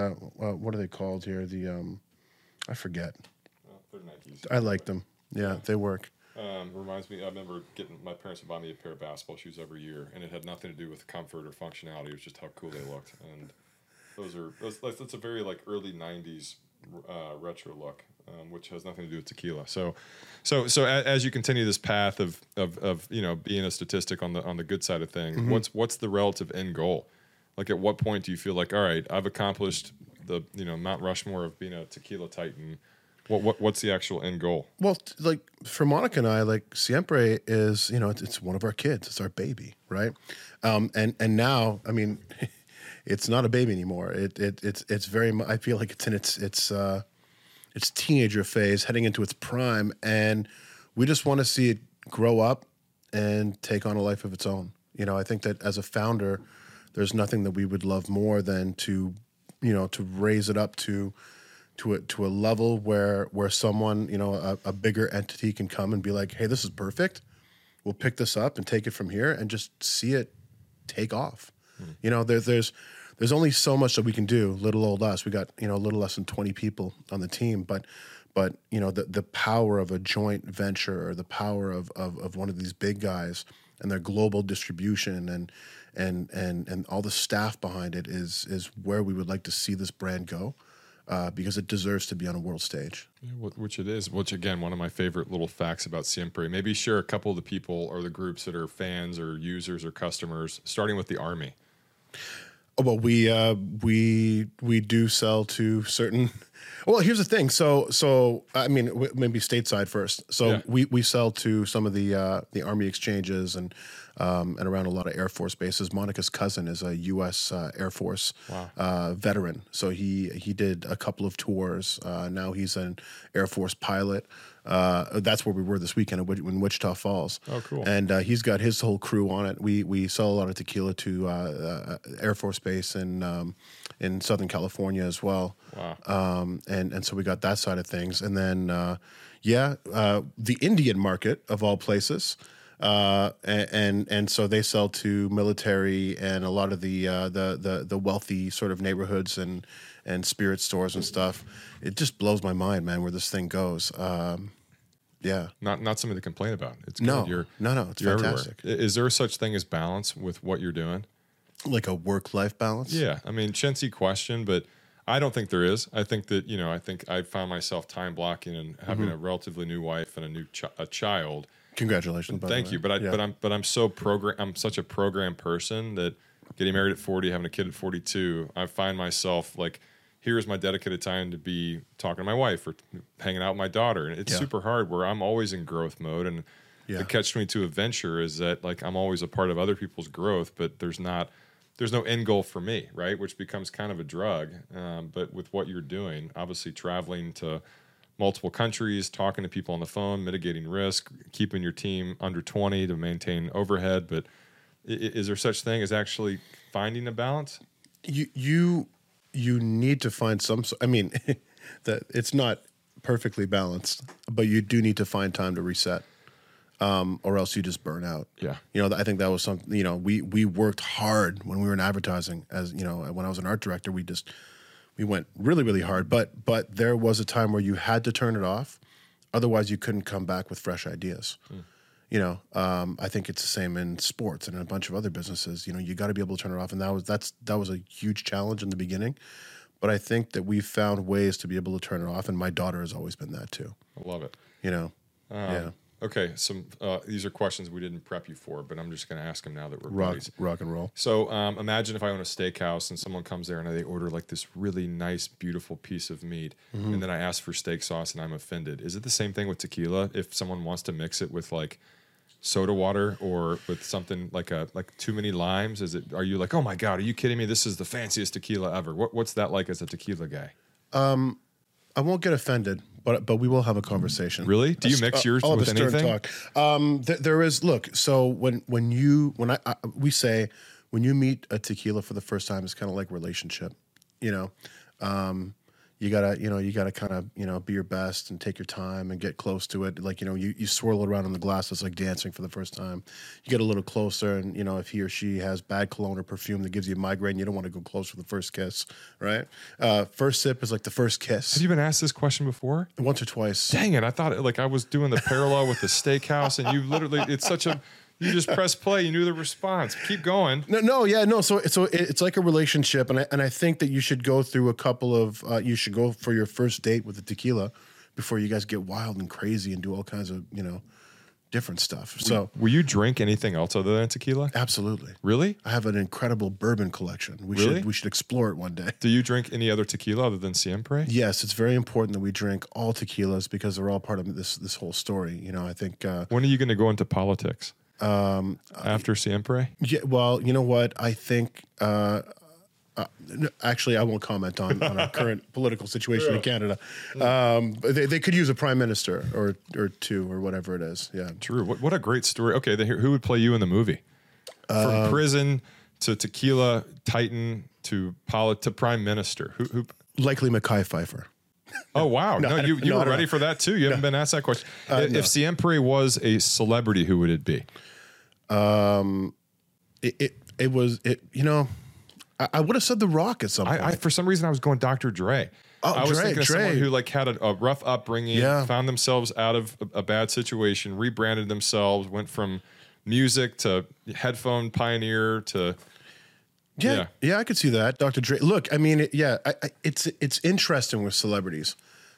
uh, what are they called here? The um, I forget. They're Nikes. I like them. Yeah, they work. Um, reminds me, I remember getting my parents would buy me a pair of basketball shoes every year, and it had nothing to do with comfort or functionality. It was just how cool they looked, and those are those, that's, a very like early '90s uh, retro look, um, which has nothing to do with tequila. So, so so a, as you continue this path of, of of you know being a statistic on the on the good side of things, what's what's the relative end goal? Like, at what point do you feel like, all right, I've accomplished the you know Mount Rushmore of being a tequila titan? What, what what's the actual end goal? Well, like for Monica and I, like Siempre is you know it's, it's one of our kids. It's our baby, right? Um, and and now, I mean, it's not a baby anymore. It, it it's it's very. I feel like it's in its its uh, its teenager phase, heading into its prime, and we just want to see it grow up and take on a life of its own. You know, I think that as a founder, there's nothing that we would love more than to, you know, to raise it up to to a to a level where where someone, you know, a, a bigger entity can come and be like, hey, this is perfect. We'll pick this up and take it from here and just see it take off. Hmm. You know, there, there's there's only so much that we can do. Little old us, we got you know a little less than 20 people on the team, but but you know the the power of a joint venture or the power of of, of one of these big guys and their global distribution and and and and all the staff behind it is is where we would like to see this brand go. Uh, because it deserves to be on a world stage. Yeah, which it is. Which again, one of my favorite little facts about Siempre. Maybe share a couple of the people or the groups that are fans or users or customers, starting with the army. Oh, well, we uh, we we do sell to certain. Well, here's the thing. So so I mean, w- maybe stateside first. So Yeah. we we sell to some of the uh, the army exchanges and um, and around a lot of Air Force bases. Monica's cousin is a U.S. Uh, Air Force Wow. uh, veteran. So he he did a couple of tours. Uh, now he's an Air Force pilot. Uh, that's where we were this weekend in, Wichita Falls. Oh, cool. And uh, he's got his whole crew on it. We we sell a lot of tequila to uh, uh, Air Force Base in um, in Southern California as well. Wow. Um, and and so we got that side of things, and then uh, yeah, uh, the Indian market of all places. Uh, and and so they sell to military and a lot of the uh, the the the wealthy sort of neighborhoods and and spirit stores and stuff. It just blows my mind, man, where this thing goes. Um, yeah, Not not something to complain about. It's good. no, You're, no, no, it's you're fantastic. everywhere. Is there such thing as balance with what you're doing? Like a work life balance. Yeah, I mean, chintzy question, but I don't think there is. I think that you know, I think I found myself time blocking and having Mm-hmm. a relatively new wife and a new chi- a child. Congratulations. Thank you, but I Yeah. but I'm but I'm so program. I'm such a program person that getting married at 40, having a kid at 42, I find myself like. Here's my dedicated time to be talking to my wife or hanging out with my daughter, and it's Yeah. super hard. Where I'm always in growth mode, and Yeah. the catch twenty two of venture is that like I'm always a part of other people's growth, but there's not there's no end goal for me, right? Which becomes kind of a drug. Um, but with what you're doing, obviously traveling to multiple countries, talking to people on the phone, mitigating risk, keeping your team under 20 to maintain overhead. But is there such thing as actually finding a balance? you you you need to find some I mean that it's not perfectly balanced but you do need to find time to reset um, or else you just burn out Yeah. you know i think that was something you know we we worked hard when we were in advertising as you know when i was an art director we just we went really really hard but but there was a time where you had to turn it off. Otherwise you couldn't come back with fresh ideas. You know um, i think it's the same in sports and in a bunch of other businesses. You know you got to be able to turn it off and that was that's that was a huge challenge in the beginning. But i think that we've found ways to be able to turn it off and my daughter has always been that too. I love it. you know? Yeah Okay, some uh, these are questions we didn't prep you for, but I'm just going to ask them now that we're rock buddies. rock and roll So um, imagine if I own a steakhouse and someone comes there and they order like this really nice, beautiful piece of meat, Mm-hmm. and then I ask for steak sauce and I'm offended. Is it the same thing with tequila? If someone wants to mix it with like soda water or with something like a like too many limes, is it? Are you like, oh my god, are you kidding me? This is the fanciest tequila ever. What, what's that like as a tequila guy? Um, I won't get offended, but but we will have a conversation. Really? Do you mix yours I'll with anything? Talk. Um, th- there is look. So when when you when I, I we say when you meet a tequila for the first time, it's kind of like relationship. You know, um, you gotta you know you gotta kind of you know be your best and take your time and get close to it. Like you know you you swirl it around in the glass. It's like dancing for the first time. You get a little closer, and you know if he or she has bad cologne or perfume that gives you a migraine, you don't want to go close for the first kiss, right? Uh, first sip is like the first kiss. Have you been asked this question before? Once or twice. Dang it! I thought it, like I was doing the parallel with the steakhouse, and you literally it's such a you just press play, you knew the response. Keep going. No, no, yeah, no. So, so it- it's like a relationship, and I and I think that you should go through a couple of. Uh, you should go for your first date with the tequila before you guys get wild and crazy and do all kinds of you know different stuff. So, Will you drink anything else other than tequila? absolutely, Really? I have an incredible bourbon collection. We Really? should we should explore it one day. Do you drink any other tequila other than Siempre? Yes, it's very important that we drink all tequilas because they're all part of this this whole story. You know, I think. Uh, When are you going to go into politics? Um, after Siempre? Yeah, well, you know what? I think uh, uh, actually, I won't comment on, on our current political situation in Canada. Um, they, they could use a prime minister or or two or whatever it is. Yeah. True. What, what a great story. Okay, here, who would play you in the movie? From prison to tequila titan to to prime minister. Who? who Likely Mackay Pfeiffer. oh wow! No, you, you no, were ready for that too. You haven't been asked that question. if if Siempre was a celebrity, who would it be? It it, it was it. You know, I, I would have said The Rock at some point. I, I for some reason I was going Dr. Dre. Oh, I was Dre, thinking of Dre. someone who like had a, a rough upbringing, Yeah. found themselves out of a, a bad situation, rebranded themselves, went from music to headphone pioneer to Yeah, Yeah. yeah, I could see that, Dr. Dre. Look, I mean, it, yeah, I, I, it's it's interesting with celebrities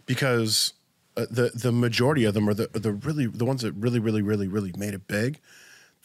because uh, the the majority of them are the the really the ones that really really really really made it big.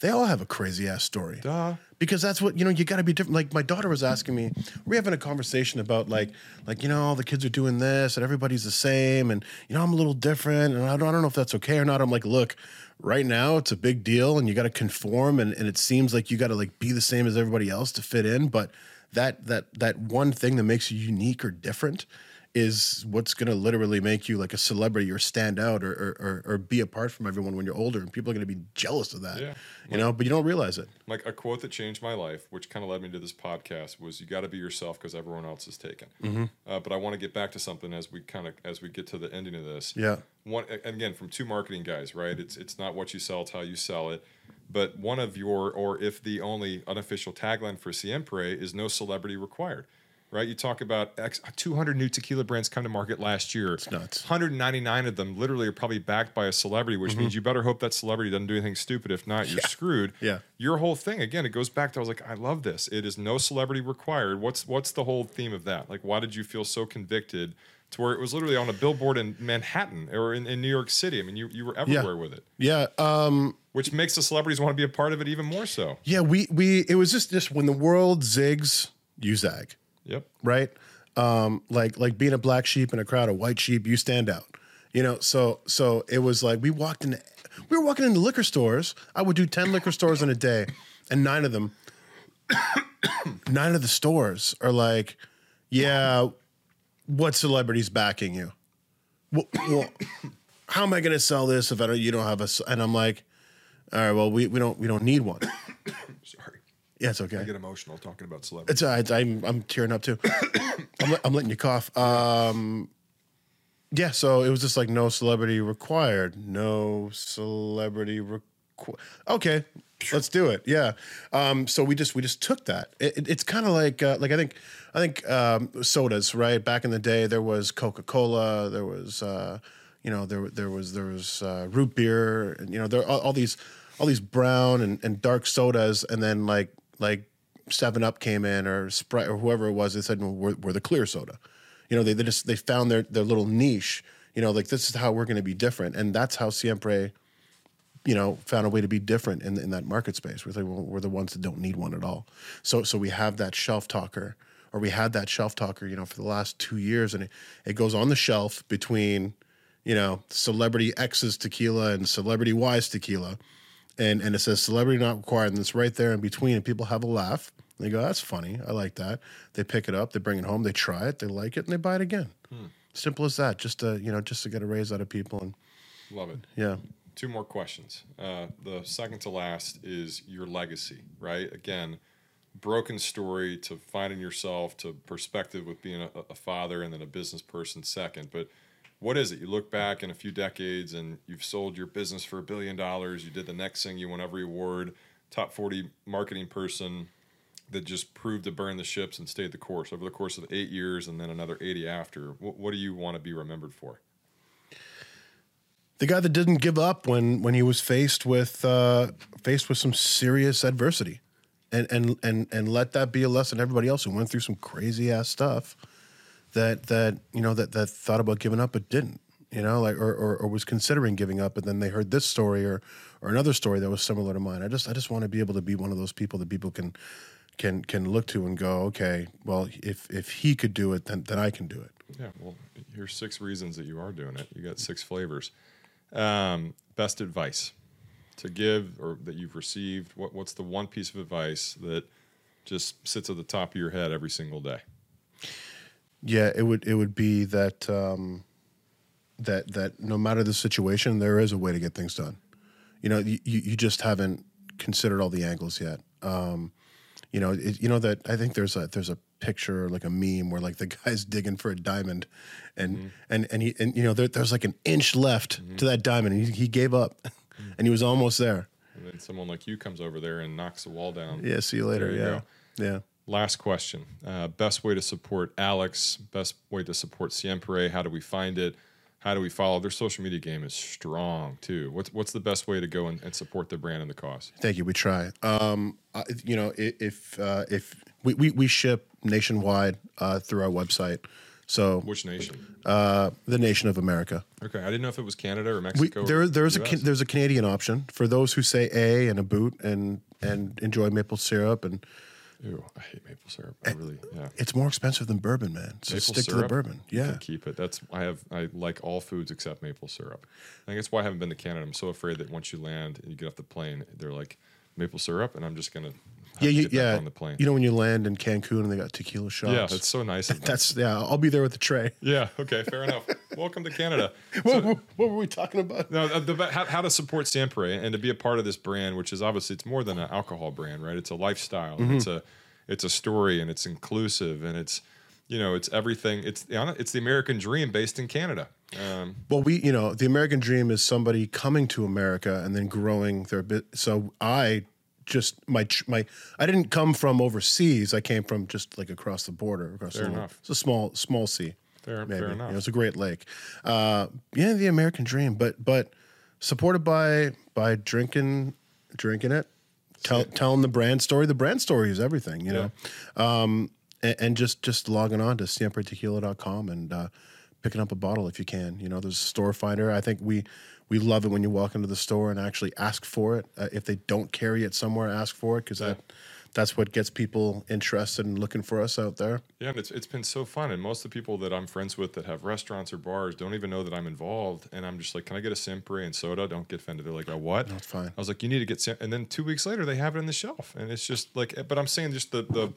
They all have a crazy ass story. Duh. Because that's what you know. You got to be different. Like my daughter was asking me, we are having a conversation about like, like you know, all the kids are doing this and everybody's the same, and you know, I'm a little different, and I don't, I don't know if that's okay or not. I'm like, look, right now it's a big deal, and you got to conform, and, and it seems like you got to like be the same as everybody else to fit in, but that that that one thing that makes you unique or different is what's going to literally make you like a celebrity or stand out or, or, or, or be apart from everyone when you're older and people are going to be jealous of that Yeah. you know but you don't realize it like a quote that changed my life, which kind of led me to this podcast, was "You got to be yourself because everyone else is taken." Mm-hmm. Uh, but I want to get back to something as we kind of as we get to the ending of this. Yeah. One a- again from two marketing guys, right? It's it's not what you sell, it's how you sell it. But one of your, or if the only unofficial tagline for Siempre is "No celebrity required." Right, you talk about X, 200 new tequila brands come to market last year. It's nuts. 199 of them literally are probably backed by a celebrity, which means you better hope that celebrity doesn't do anything stupid. If not, you're screwed. Mm-hmm. Yeah. your whole thing again it goes back to i was like i love this. It is no celebrity required. What's what's the whole theme of that? Like why did you feel so convicted to where it was literally on a billboard in manhattan or in, in new york city? I mean you, you were everywhere with it. Yeah um which makes the celebrities want to be a part of it even more so. Yeah, we we it was just just when the world zigs, you zag, yep right? Um, like like being a black sheep in a crowd of white sheep, you stand out. You know, so so it was like we walked in, we were walking into liquor stores. I would do ten liquor stores in a day, and nine of them, nine of the stores are like, yeah, what celebrity's backing you? Well, well how am I going to sell this if I don't? You don't have a. and I'm like, all right, well, we, we don't we don't need one. Yeah, it's okay. i get emotional talking about celebrities It's right. I'm I'm tearing up too. I'm, let- I'm letting you cough. Um, yeah. So it was just like no celebrity required. No celebrity required. Okay, let's do it. Yeah. Um, so we just we just took that. It, it- it's kind of like uh, like I think I think um, sodas right back in the day there was Coca Cola there was uh, you know there there was there was uh, root beer and you know there all, all these all these brown and, and dark sodas and then like like Seven Up came in or Sprite or whoever it was. They said well, we're, we're the clear soda. You know, they, they just they found their their little niche. You know, like this is how we're going to be different, and that's how Siempre, you know, found a way to be different in in that market space. We're, like, well, we're the ones that don't need one at all. So so we have that shelf talker, or we had that shelf talker, you know, for the last two years, and it, it goes on the shelf between, you know, celebrity X's tequila and celebrity Y's tequila and and it says celebrity not required, and it's right there in between, and people have a laugh. They go, "That's funny. I like that." They pick it up, they bring it home, they try it, they like it, and they buy it again. Simple as that. Just to you know, just to get a raise out of people, and love it yeah, two more questions. Uh, the second to last is your legacy, right? Again, broken story to finding yourself to perspective with being a, a father and then a business person second. But what is it? You look back in a few decades and you've sold your business for a billion dollars. You did the next thing, you won every award, top 40 marketing person that just proved to burn the ships and stayed the course over the course of eight years and then another 80 after. What, what do you want to be remembered for? the guy that didn't give up when when he was faced with uh, faced with some serious adversity, and and and and let that be a lesson. to Everybody else who went through some crazy ass stuff, that that you know that that thought about giving up but didn't. You know, like or, or or was considering giving up, and then they heard this story or or another story that was similar to mine. I just I just want to be able to be one of those people that people can can can look to and go, okay, well, if if he could do it, then then I can do it. Yeah, well, here's six reasons that you are doing it. You got six flavors. Um, best advice to give or that you've received. What, what's the one piece of advice that just sits at the top of your head every single day? Yeah, it would it would be that um, that that no matter the situation, there is a way to get things done. You know, you, you just haven't considered all the angles yet. Um, you know, it, you know that I think there's a there's a picture like a meme where like the guy's digging for a diamond, and and and he and you know there, there's like an inch left to that diamond, and he, he gave up, and he was almost there. And then someone like you comes over there and knocks the wall down. Yeah, see you later. You yeah, yeah. Last question. Uh, best way to support Alex, best way to support Siempre. How do we find it? How do we follow? Their social media game is strong too. What's what's the best way to go and, and support the brand and the cause? Thank you. We try. Um, uh, you know, if uh, if we, we, we ship nationwide uh, through our website, so Which nation? uh, the nation of America. Okay, I didn't know if it was Canada or We, Mexico. there or there is a there's a Canadian option for those who say a and a boot and and enjoy maple syrup and Ew, I hate maple syrup. I really, yeah. it's more expensive than bourbon, man. So Maple stick to the bourbon. Yeah. keep it. That's I have. I like all foods except maple syrup. I think that's why I haven't been to Canada. I'm so afraid that once you land and you get off the plane, they're like maple syrup, and I'm just gonna Yeah, you, yeah. on the plane. You know when you land in Cancun and they got tequila shots. yeah, that's so nice. That's yeah. I'll be there with the tray. yeah. Okay. Fair enough. Welcome to Canada. What, what, what were we talking about? No, uh, the, how, how to support Siempre and to be a part of this brand, which is obviously it's more than an alcohol brand, right? It's a lifestyle. Mm-hmm. It's a it's a story, and it's inclusive, and it's you know it's everything. It's it's the American dream based in Canada. Um, Well, we, you know, the American dream is somebody coming to America and then growing their bit. So I just my my I didn't come from overseas. I came from just like across the border. Across Fair the, enough. It's a small small sea. Fair- maybe. fair You enough. know, it's a great lake. Uh, yeah, the American dream, but but supported by by drinking drinking it, tell, telling the brand story. The brand story is everything. You know. Um, and, and just just logging on to siempretequila.com and uh, picking up a bottle if you can. You know, there's a store finder. I think we we love it when you walk into the store and actually ask for it. Uh, if they don't carry it somewhere, ask for it because that that's what gets people interested in looking for us out there. Yeah, and it's it's been so fun. And most of the people that I'm friends with that have restaurants or bars don't even know that I'm involved. And I'm just like, can I get a Simpre and soda? Don't get offended. They're like, oh, what? That's fine. I was like, you need to get Sim-. And then two weeks later, they have it in the shelf. And it's just like, but I'm saying just the the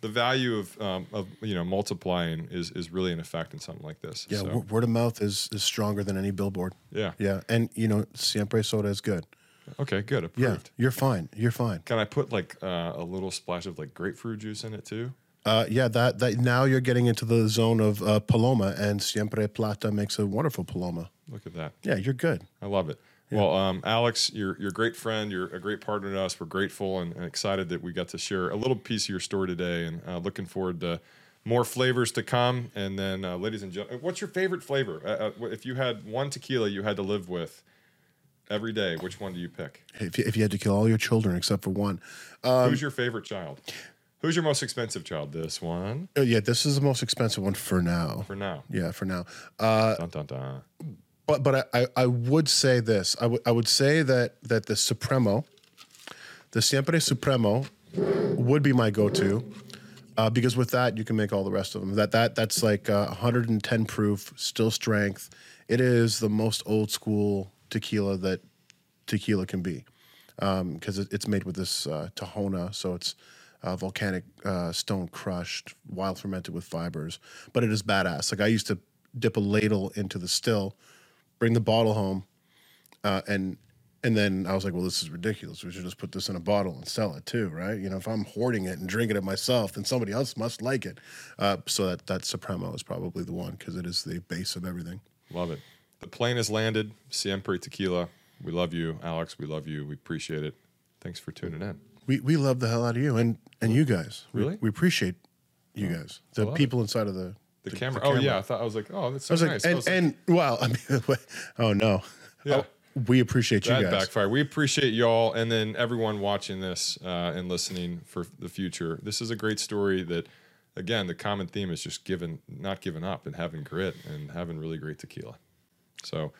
the value of um, of you know multiplying is is really in effect in something like this. Yeah, So, word of mouth is is stronger than any billboard. yeah. Yeah, and you know, Siempre soda is good. Okay, good. Approved. Yeah, you're fine. You're fine. Can I put like uh, a little splash of like grapefruit juice in it too? Uh, yeah, that that now you're getting into the zone of uh, Paloma, and Siempre Plata makes a wonderful Paloma. Look at that. Yeah, you're good. I love it. Well, um, Alex, you're you're a great friend. You're a great partner to us. We're grateful and, and excited that we got to share a little piece of your story today, and uh, looking forward to more flavors to come. And then, uh, ladies and gentlemen, what's your favorite flavor? Uh, uh, if you had one tequila you had to live with every day, which one do you pick? If you, if you had to kill all your children except for one, Who's your favorite child? Who's your most expensive child? This one Oh, yeah, this is the most expensive one for now. for now. Yeah, for now. Uh, Dun, dun, dun. But but I, I, would say this. I would I would say that that the Supremo, the Siempre Supremo, would be my go-to. Uh, because with that you can make all the rest of them. That that that's like uh, 110 proof, still strength. It is the most old school tequila that tequila can be, because it, it's made with this uh, Tahona, so it's uh, volcanic uh, stone crushed, wild fermented with fibers. But it is badass. Like I used to dip a ladle into the still, bring the bottle home, uh, and and then I was like, well, this is ridiculous. We should just put this in a bottle and sell it too, right? You know, if I'm hoarding it and drinking it myself, then somebody else must like it. Uh, so that that Supremo is probably the one because it is the base of everything. Love it. The plane has landed. Siempre Tequila. We love you, Alex. We love you. We appreciate it. Thanks for tuning in. We we love the hell out of you and and you guys. We- Really? we, appreciate you guys, the people inside of the The, camera. Oh yeah, I thought I was like, oh, that's so I was like, nice. I and, was like, and well, I mean, oh no, Yeah. Oh, we appreciate you that guys. backfired. We appreciate y'all, and then everyone watching this uh, and listening for the future. This is a great story. That again, the common theme is just giving, not giving up, and having grit, and having really great tequila. So,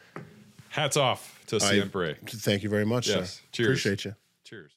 hats off to Siempre. Thank you very much. Yes. sir. Cheers. Appreciate you. Cheers.